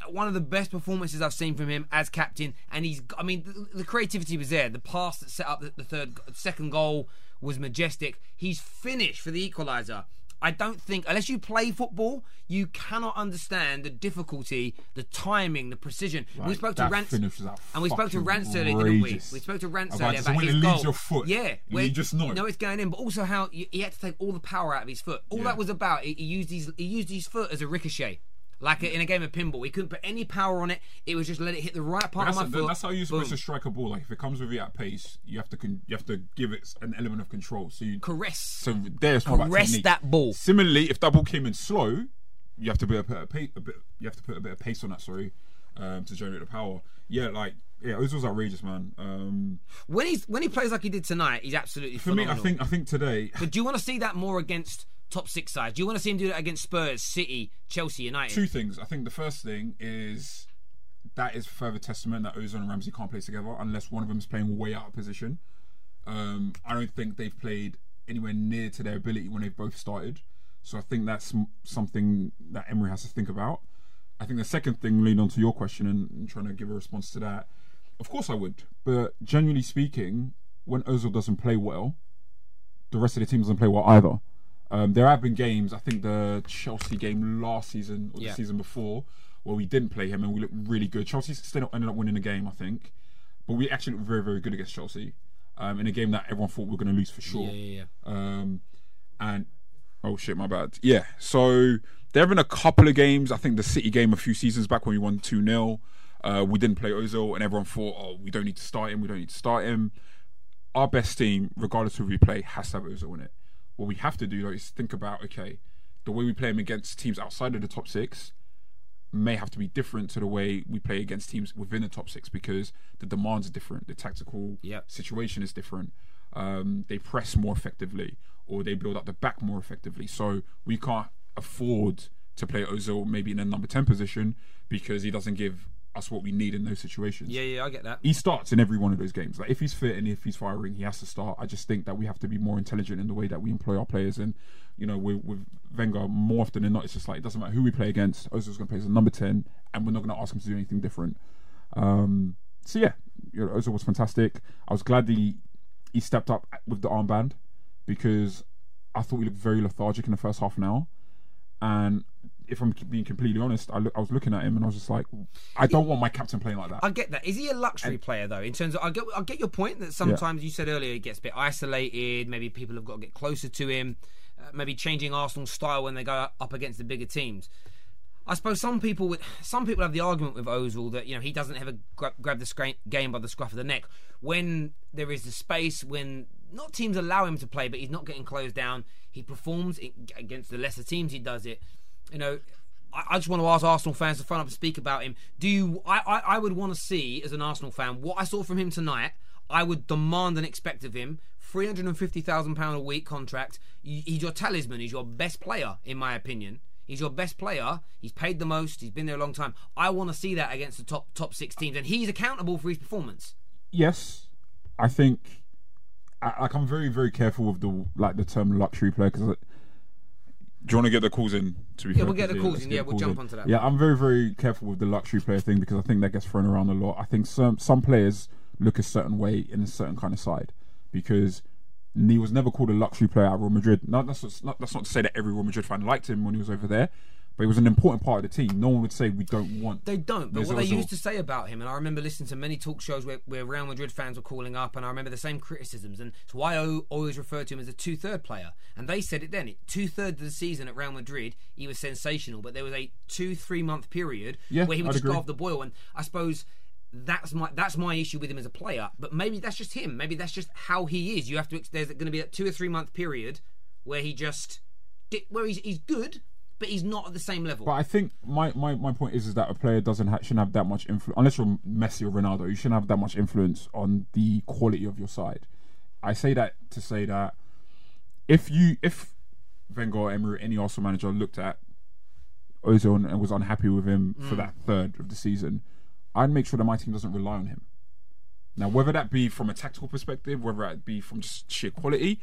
one of the best performances I've seen from him as captain, and he's. I mean, the, the creativity was there. The pass that set up the, the third, second goal was majestic. He's finished for the equaliser. I don't think, unless you play football, you cannot understand the difficulty, the timing, the precision. we spoke to Rance, finish was that and we spoke to Rance earlier, didn't we? We spoke to Rance About earlier about his goal. your foot, Yeah, you just know. No, it's going in, but also how he had to take all the power out of his foot. All Yeah. that was about, he, he used his he used his foot as a ricochet. Like in a game of pinball, he couldn't put any power on it. It was just let it hit the right part of my foot. that's how you're supposed boom. to strike a ball. Like if it comes with you at pace, you have to con- you have to give it an element of control. So you caress. So there's Caress that ball. Similarly, if that ball came in slow, you have to put a, a, a bit. You have to put a bit of pace on that. Sorry, um, to generate the power. Yeah, like yeah, Ozil's outrageous, man. Um, When he's when he plays like he did tonight, he's absolutely for me, I think I think today But do you want to see that more against top six sides? Do you want to see him do that against Spurs, City, Chelsea, United? two things. I think the first thing is that is further testament that Ozil and Ramsey can't play together unless one of them is playing way out of position. Um, I don't think they've played anywhere near to their ability when they've both started. So I think that's something that Emery has to think about. I think the second thing, leading on to your question and, and trying to give a response to that, of course I would. But genuinely speaking, when Ozil doesn't play well, the rest of the team doesn't play well either. Um, there have been games, I think the Chelsea game last season or Yeah. the season before, where we didn't play him and we looked really good. Chelsea still ended up winning the game, I think, but we actually looked very, very good against Chelsea um, in a game that everyone thought we were going to lose for sure. Yeah, yeah, yeah. Um, and oh shit, my bad. Yeah, so there have been a couple of games. I think the City game a few seasons back when we won two 0 uh, we didn't play Ozil, and everyone thought, oh, we don't need to start him. We don't need to start him. Our best team, regardless of who we play, has to have Ozil in it. What we have to do though is think about okay, the way we play them against teams outside of the top six may have to be different to the way we play against teams within the top six because the demands are different, the tactical Yep. situation is different. Um, they press more effectively, or they build up the back more effectively. So we can't afford to play Ozil maybe in a number ten position because he doesn't give us what we need in those situations. Yeah, yeah, I get that. He starts in every one of those games. Like if he's fit and if he's firing, he has to start. I just think that we have to be more intelligent in the way that we employ our players. And you know, with, with Wenger, more often than not, it's just like it doesn't matter who we play against. Ozil's going to play as a number ten, and we're not going to ask him to do anything different. Um, so yeah, you know, Ozil was fantastic. I was glad that he he stepped up with the armband because I thought he looked very lethargic in the first half an hour. And if I'm being completely honest, I, look, I was looking at him and I was just like, I don't want my captain playing like that. I get that. Is he a luxury player though? In terms of, I get, I get your point that sometimes you said earlier he gets a bit isolated. Maybe people have got to get closer to him. Uh, maybe changing Arsenal's style when they go up against the bigger teams. I suppose some people would, some people have the argument with Ozil that you know he doesn't ever gra- grab the scra- game by the scruff of the neck when there is the space when not teams allow him to play, but he's not getting closed down. He performs against the lesser teams. He does it. You know, I, I just want to ask Arsenal fans to phone up and speak about him. Do you? I, I, I would want to see as an Arsenal fan what I saw from him tonight. I would demand and expect of him. Three hundred and fifty thousand pound a week contract. He's your talisman. He's your best player, in my opinion. He's your best player. He's paid the most. He's been there a long time. I want to see that against the top top six teams, and he's accountable for his performance. yes, I think I, like I'm very very careful with the like the term luxury player because. Do you want to get the calls in? To be Yeah, fair? we'll get the calls in. Yeah, we'll calls jump in. onto that. Yeah, I'm very very careful with the luxury player thing because I think that gets thrown around a lot. I think some some players look a certain way in a certain kind of side because he was never called a luxury player at Real Madrid. No, that's not, not that's not to say that every Real Madrid fan liked him when he was over there, but he was an important part of the team. No one would say we don't want. They don't, but Mesut what they Ozil. used to say about him, and I remember listening to many talk shows where, where Real Madrid fans were calling up, and I remember the same criticisms, and it's why I always referred to him as a two-third player. And they said it then. Two-thirds of the season at Real Madrid, he was sensational, but there was a two, three-month period Yeah, where he would I'd just agree. go off the boil, and I suppose. That's my that's my issue with him as a player, but maybe that's just him. Maybe that's just how he is. You have to. There's going to be a two or three month period where he just, where he's he's good, but he's not at the same level. But I think my, my, my point is is that a player doesn't ha- shouldn't have that much influence unless you're Messi or Ronaldo. You shouldn't have that much influence on the quality of your side. I say that to say that if you if Wenger, Emery, any Arsenal manager looked at Ozil and, was unhappy with him for Mm. that third of the season, I'd make sure that my team doesn't rely on him. Now, whether that be from a tactical perspective, whether it be from just sheer quality,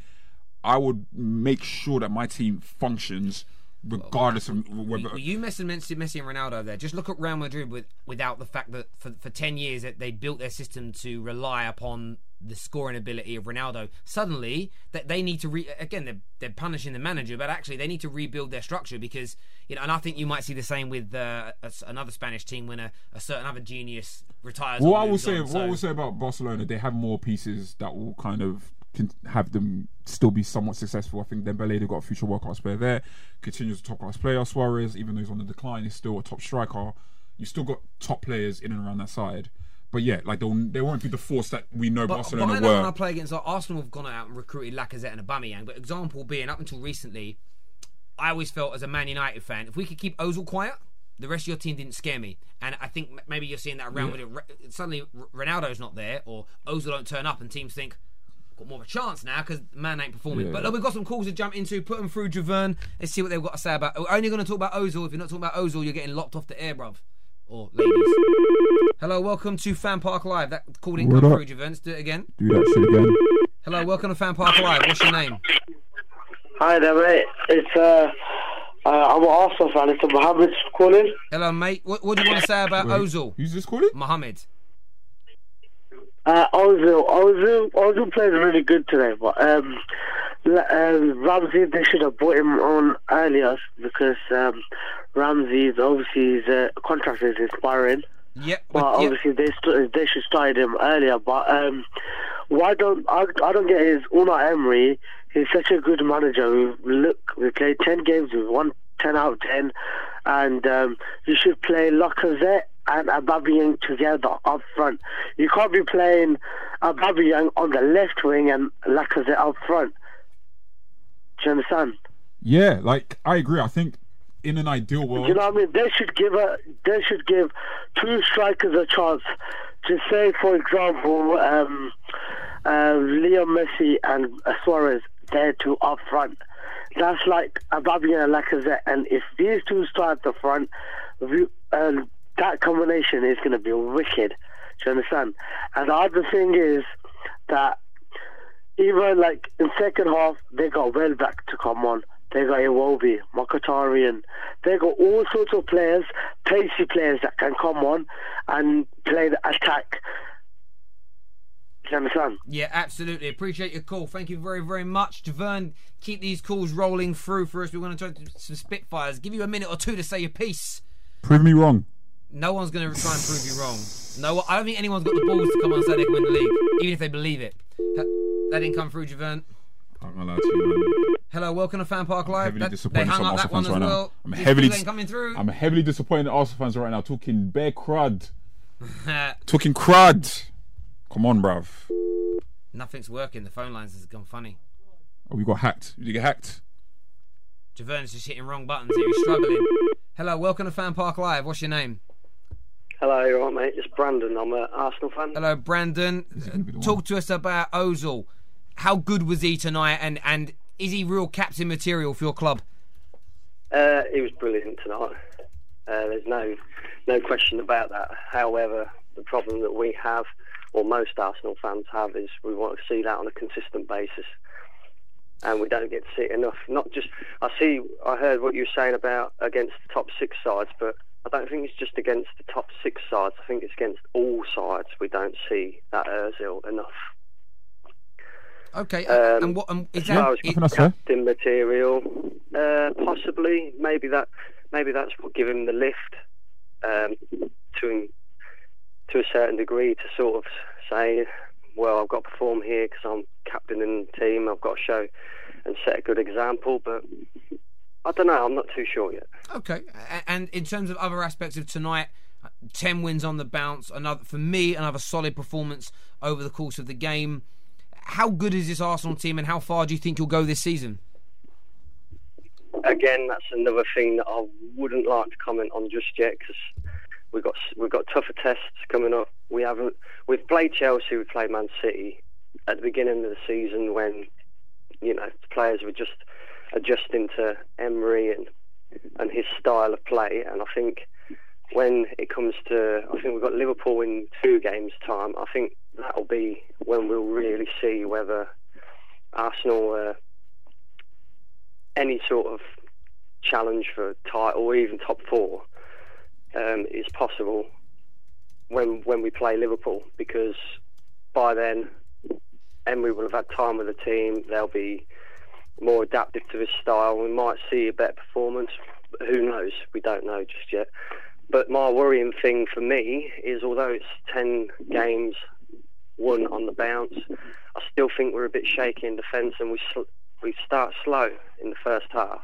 I would make sure that my team functions regardless of whether. Well, you mentioned Messi, Messi and Ronaldo there. Just look at Real Madrid with, without the fact that for, for 10 years that they built their system to rely upon the scoring ability of Ronaldo. Suddenly, that they need to re- again they're, they're punishing the manager, but actually they need to rebuild their structure because you know. And I think you might see the same with uh, a another Spanish team when a, a certain other genius retires. What I will say, on. what So- I will say about Barcelona, they have more pieces that will kind of can have them still be somewhat successful. I think Dembele, they've got a future world class player there. Coutinho's a top class player. Suarez, even though he's on the decline, is still a top striker. You still got top players in and around that side. But yeah, like they'll, they won't be the force that we know But, Barcelona but I know when I play against like, Arsenal, have gone out and recruited Lacazette and Aubameyang. But example being, up until recently, I always felt as a Man United fan, if we could keep Ozil quiet, the rest of your team didn't scare me. And I think maybe you're seeing that around with it. Suddenly, Ronaldo's not there, or Ozil don't turn up, and teams think. Got more of a chance now because man ain't performing. Yeah. But look, we've got some calls to jump into. Put them through Javern. Let's see what they've got to say about. We're only going to talk about Ozil. If you're not talking about Ozil, you're getting locked off the air, bruv. Or ladies. Hello, welcome to Fan Park Live. That call didn't What come up? through, Javern. Let's do it again. Do that shit again. Hello, welcome to Fan Park Live. What's your name? Hi there, mate. It's uh, uh I'm an Arsenal fan. It's Mohammed calling. Hello, mate. What, what do you want to say about Wait, Ozil? Who's this calling? Mohammed. Uh, Ozil, Ozil, Ozil plays really good today, but um, um, Ramsey they should have brought him on earlier because um, Ramsey's obviously his uh, contract is expiring. Yep. But but- obviously they st- they should start him earlier. But um, why don't I? I don't get his Unai Emery. He's such a good manager. We look, we played ten games. We won ten out of ten, and um, you should play Lacazette and Aubameyang together up front. You can't be playing Aubameyang on the left wing and Lacazette up front. Do you understand? Yeah, like I agree. I think in an ideal world, You know what I mean? They should give a they should give two strikers a chance. To say, for example, um, uh, Leo Messi and Suarez, they're two up front. That's like Aubameyang and Lacazette. And if these two start at the front, uh, that combination is going to be wicked. Do you understand? And the other thing is that even like in second half, they got Welbeck to come on. They got Iwobi, Mkhitaryan. They got all sorts of players, pacey players that can come on and play the attack. Do you understand? Yeah, absolutely. Appreciate your call. Thank you very, very much. Javern, keep these calls rolling through for us. We're going to try to do some Spitfires. Give you a minute or two to say your piece. prove me wrong. No one's going to try and prove you wrong. No, I don't think anyone's got the balls to come on and say they can win the league, even if they believe it. That, that didn't come through, Javern. I'm lie to you, man. Hello, welcome to Fan Park Live. heavily That- they disappointed hung up that one fans as right now. well. I'm This heavily, ain't coming through. I'm heavily disappointed Arsenal fans right now. Talking bare crud, <laughs> talking crud. Come on, bruv. Nothing's working. The phone lines has gone funny. Oh, we got hacked. Did you get hacked? Javern's just hitting wrong buttons. He's struggling. Hello, welcome to Fan Park Live. What's your name? Hello, you alright, mate? It's Brandon. I'm an Arsenal fan. Hello, Brandon. Talk to us about Ozil. How good was he tonight, and and is he real captain material for your club? Uh, he was brilliant tonight. Uh, there's no no question about that. However, the problem that we have, or most Arsenal fans have, is we want to see that on a consistent basis, and we don't get to see it enough. Not just I see, I heard what you were saying about against the top six sides, but I don't think it's just against the top six sides. I think it's against all sides. We don't see that Özil enough. Okay, uh, Um, and what um, is as that? far as it- that's fair. captain material, uh, possibly maybe that maybe that's what give him the lift um, to him to a certain degree to sort of say, well, I've got to perform here because I'm captain in the team. I've got to show and set a good example. But I don't know. I'm not too sure yet. Okay. And in terms of other aspects of tonight, uh, ten wins on the bounce. Another for me, another solid performance over the course of the game. How good is this Arsenal team, and how far do you think you'll go this season? Again, that's another thing that I wouldn't like to comment on just yet because we've got we've got tougher tests coming up. We haven't we've played Chelsea, we've played Man City at the beginning of the season when you know the players were just adjusting to Emery and and his style of play. And I think when it comes to, I think we've got Liverpool in two games' time. I think that'll be when we'll really see whether Arsenal uh, any sort of challenge for title or even top four um, is possible when when we play Liverpool because by then Emery will have had time with the team. They'll be more adaptive to his style. We might see a better performance. Who knows? We don't know just yet. But my worrying thing for me is although it's 10 games won on the bounce, I still think we're a bit shaky in defence and we, sl- we start slow in the first half.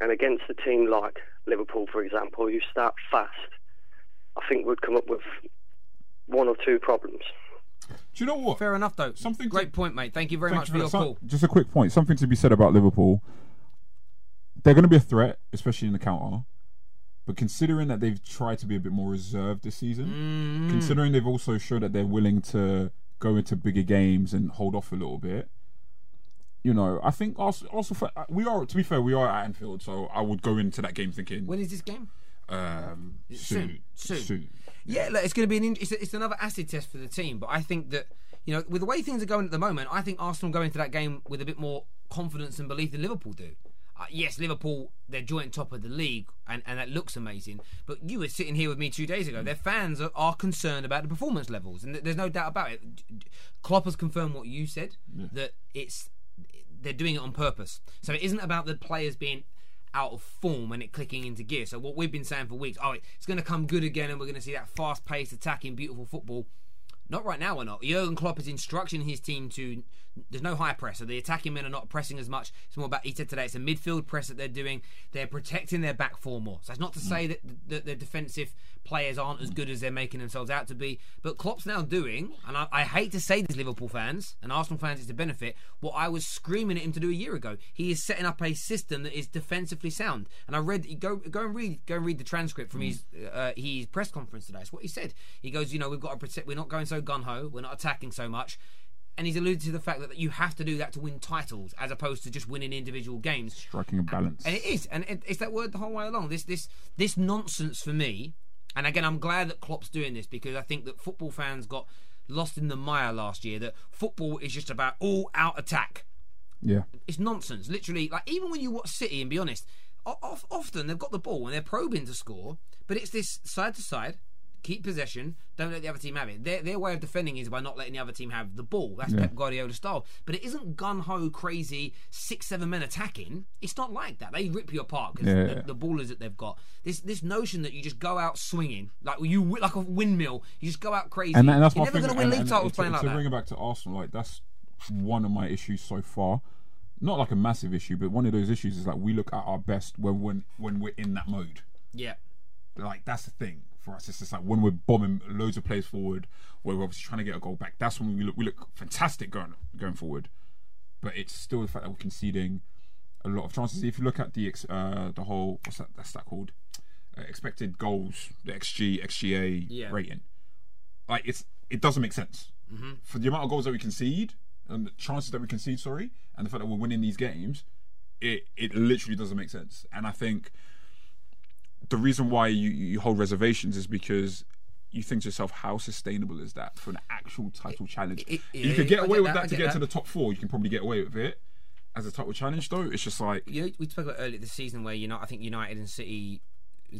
And against a team like Liverpool, for example, who start fast, I think we'd come up with one or two problems. Do you know what? Fair enough, though. Something great point, mate. Thank you very Thank much you for your some- call. Just a quick point. Something to be said about Liverpool. They're going to be a threat, especially in the counter. But considering that they've tried to be a bit more reserved this season, Mm. considering they've also showed that they're willing to go into bigger games and hold off a little bit, you know, I think also, also for, we are. To be fair, we are at Anfield, so I would go into that game thinking. When is this game? Um, Soon. soon, Soon. Yeah, look, it's going to be an. in- It's, it's another acid test for the team, but I think that you know, with the way things are going at the moment, I think Arsenal go into that game with a bit more confidence and belief than Liverpool do. Uh, yes, Liverpool, they're joint top of the league, and, and that looks amazing. But you were sitting here with me two days ago. Their fans are, are concerned about the performance levels, and th- there's no doubt about it. Klopp has confirmed what you said that it's they're doing it on purpose. So it isn't about the players being out of form and it clicking into gear. So what we've been saying for weeks, oh, it's going to come good again, and we're going to see that fast-paced, attacking, beautiful football. Not right now, we're not. Jurgen Klopp is instructing his team to. There's no high press, so the attacking men are not pressing as much. It's more about. He said today it's a midfield press that they're doing. They're protecting their back four more. So that's not to say that the, the defensive players aren't as good as they're making themselves out to be. But Klopp's now doing, and I, I hate to say this, Liverpool fans and Arsenal fans, it's a benefit. What I was screaming at him to do a year ago. He is setting up a system that is defensively sound. And I read, go go and read, go and read the transcript from his uh, his press conference today. It's what he said. He goes, you know, we've got to protect. We're not going so gun ho. We're not attacking so much. And he's alluded to the fact that you have to do that to win titles, as opposed to just winning individual games. striking a balance. And it is, and it, it's that word the whole way along. This this this nonsense for me. And again, I'm glad that Klopp's doing this because I think that football fans got lost in the mire last year. That football is just about all out attack. Yeah. It's nonsense. Literally, like even when you watch City, and be honest, often they've got the ball and they're probing to score, but it's this side to side. Keep possession. Don't let the other team have it. Their, their way of defending is by not letting the other team have the ball. That's Yeah. Pep Guardiola style. But it isn't gun ho crazy six seven men attacking. It's not like that. They rip you apart because Yeah. the, the ballers that they've got. This this notion that you just go out swinging like you like a windmill. You just go out crazy. and, and that's You're never going to win and- league and titles to, playing like to that. bring it back to Arsenal, like that's one of my issues so far. Not like a massive issue, but one of those issues is like we look at our best when when when we're in that mode. Yeah. Like that's the thing for us. It's just like when we're bombing loads of plays forward, where we're obviously trying to get a goal back. That's when we look we look fantastic going going forward. But it's still the fact that we're conceding a lot of chances. If you look at the uh, the whole what's that that's that called uh, expected goals, the xG xGA Yeah. rating, like it's it doesn't make sense Mhm. for the amount of goals that we concede and the chances that we concede. Sorry, and the fact that we're winning these games, it it literally doesn't make sense. And I think the reason why you, you hold reservations is because you think to yourself, how sustainable is that for an actual title challenge? it- you could get away get with that, that, to get get to the top four. You can probably get away with it. As a title challenge, though, it's just like You know, we spoke about earlier this season where you know I think United and City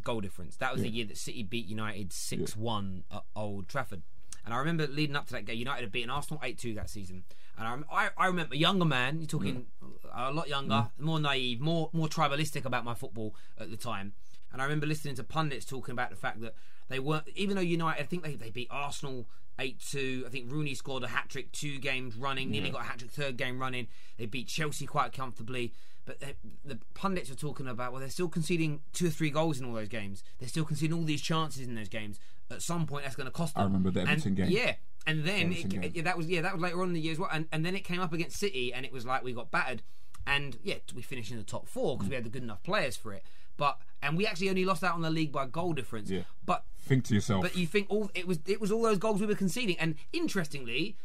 goal difference. That was the year that City beat United six one at Old Trafford. And I remember leading up to that game, United had beaten Arsenal 8 2 that season. And I, I, I remember a younger man, you're talking a lot younger, mm. more naive, more more tribalistic about my football at the time. And I remember listening to pundits talking about the fact that they weren't, even though United, I think they, they beat Arsenal 8 2. I think Rooney scored a hat trick two games running, nearly Yeah. got a hat trick third game running. They beat Chelsea quite comfortably. But they, the pundits were talking about, well, they're still conceding two or three goals in all those games. They're still conceding all these chances in those games. At some point, that's going to cost them. I remember the And- game. Yeah. And then Everton it, yeah, that was yeah that was later on in the year as well. And, and then it came up against City, and it was like we got battered. And yeah, we finished in the top four because we had the good enough players for it. But and we actually only lost out on the league by goal difference. Yeah. But Think to yourself. but you think all it was it was all those goals we were conceding. And interestingly,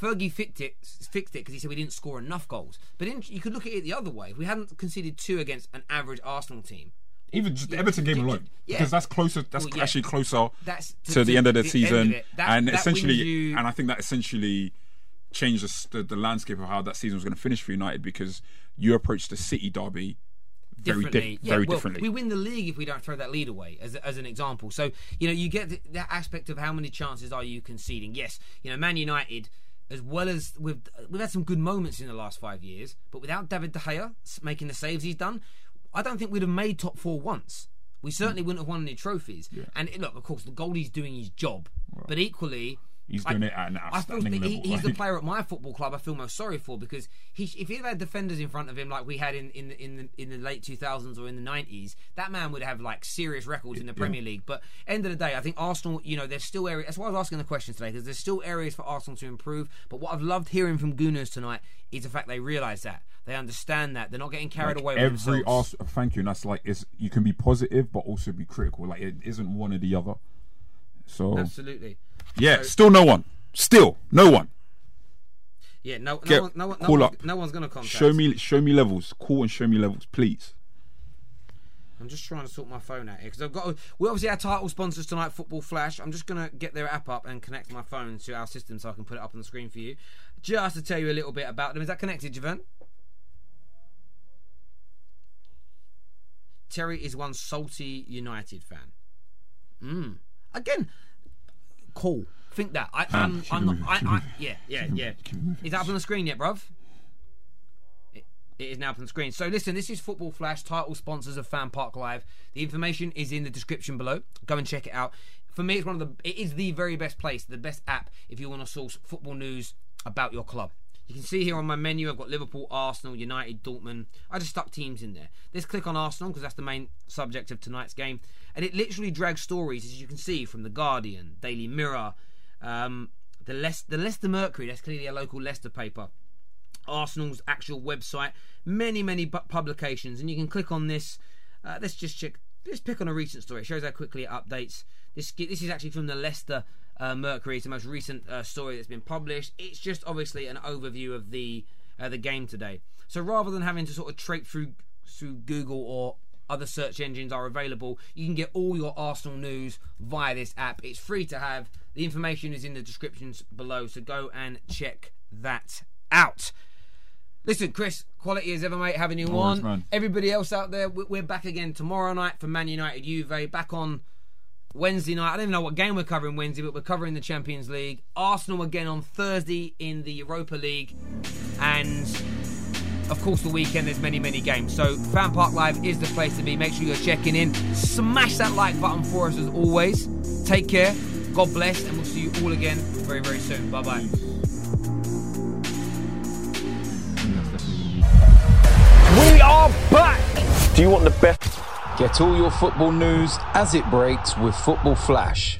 Fergie fixed it fixed it because he said we didn't score enough goals. But in, you could look at it the other way. If we hadn't conceded two against an average Arsenal team, Even just the Everton game alone, yeah. because that's closer. That's Well, yeah. actually closer That's to, to- the end of the the season, of. That- and that essentially, you- and I think that essentially changed the, the, the landscape of how that season was going to finish for United because you approached the City derby very differently. di- yeah, very well, differently. We win the league if we don't throw that lead away, as, as an example. So you know, you get that aspect of how many chances are you conceding. Yes, you know, Man United, as well as we've we've had some good moments in the last five years, but without David De Gea making the saves he's done, I don't think we'd have made top four once. We certainly mm. wouldn't have won any trophies. And look, of course, the goalie's doing his job, but equally. He's I- doing it at an I feel outstanding that he, level, he's the player at my football club I feel most sorry for because he, if he had defenders in front of him like we had in in the, in the, in the late 2000s or in the 90s, that man would have like serious records in the Yeah. Premier League. But end of the day, I think Arsenal, you know, there's still areas. That's why I was asking the question today because there's still areas for Arsenal to improve. But what I've loved hearing from Gunners tonight is the fact they realise that they understand that they're not getting carried Like, away with every themselves. Ars- thank you. And that's like it's you can be positive but also be critical. Like it isn't one or the other. So Absolutely. Yeah, So- still no one. Still no one. Yeah, no, no, one, no, one, no, call one, up. no one's going to contact. Show me, show me levels. Call and show me levels, please. I'm just trying to sort my phone out here because I've got. We obviously our title sponsors tonight, Football Flash. I'm just gonna get their app up and connect my phone to our system so I can put it up on the screen for you, just to tell you a little bit about them. Is that connected, Javon? Terry is one salty United fan. Mm. Again, cool. Think that. I, Man, I'm, I'm not. I, I, yeah, yeah, yeah. moving, keep it moving. Is that up on the screen yet, bruv? It- It is now up on the screen. So listen, this is Football Flash, title sponsors of Fan Park Live. The information is in the description below. Go and check it out. For me, it's one of the. It is the very best place, the best app if you want to source football news about your club. You can see here on my menu, I've got Liverpool, Arsenal, United, Dortmund. I just stuck teams in there. Let's click on Arsenal because that's the main subject of tonight's game, and it literally drags stories, as you can see, from the Guardian, Daily Mirror, um, the the Leicester Mercury. That's clearly a local Leicester paper. Arsenal's actual website, many, many bu- publications, and you can click on this. Uh, let's just check. Let's pick on a recent story. It shows how quickly it updates. This this is actually from the Leicester uh, Mercury. It's the most recent uh, story that's been published. It's just obviously an overview of the uh, the game today. So rather than having to sort of trape through through Google or other search engines are available, you can get all your Arsenal news via this app. It's free to have. The information is in the descriptions below, so go and check that out. Listen, Chris, quality as ever, mate. Having you on. man. Everybody else out there, we- we're back again tomorrow night for Man United Juve. Back on Wednesday night. I don't even know what game we're covering Wednesday, but we're covering the Champions League. Arsenal again on Thursday in the Europa League. And of course, the weekend there's many, many games. So Fan Park Live is the place to be. Make sure you're checking in. Smash that like button for us as always. Take care. God bless, and we'll see you all again very, very soon. Bye bye. We are back. Do you want the best? Get all your football news as it breaks with Football Flash.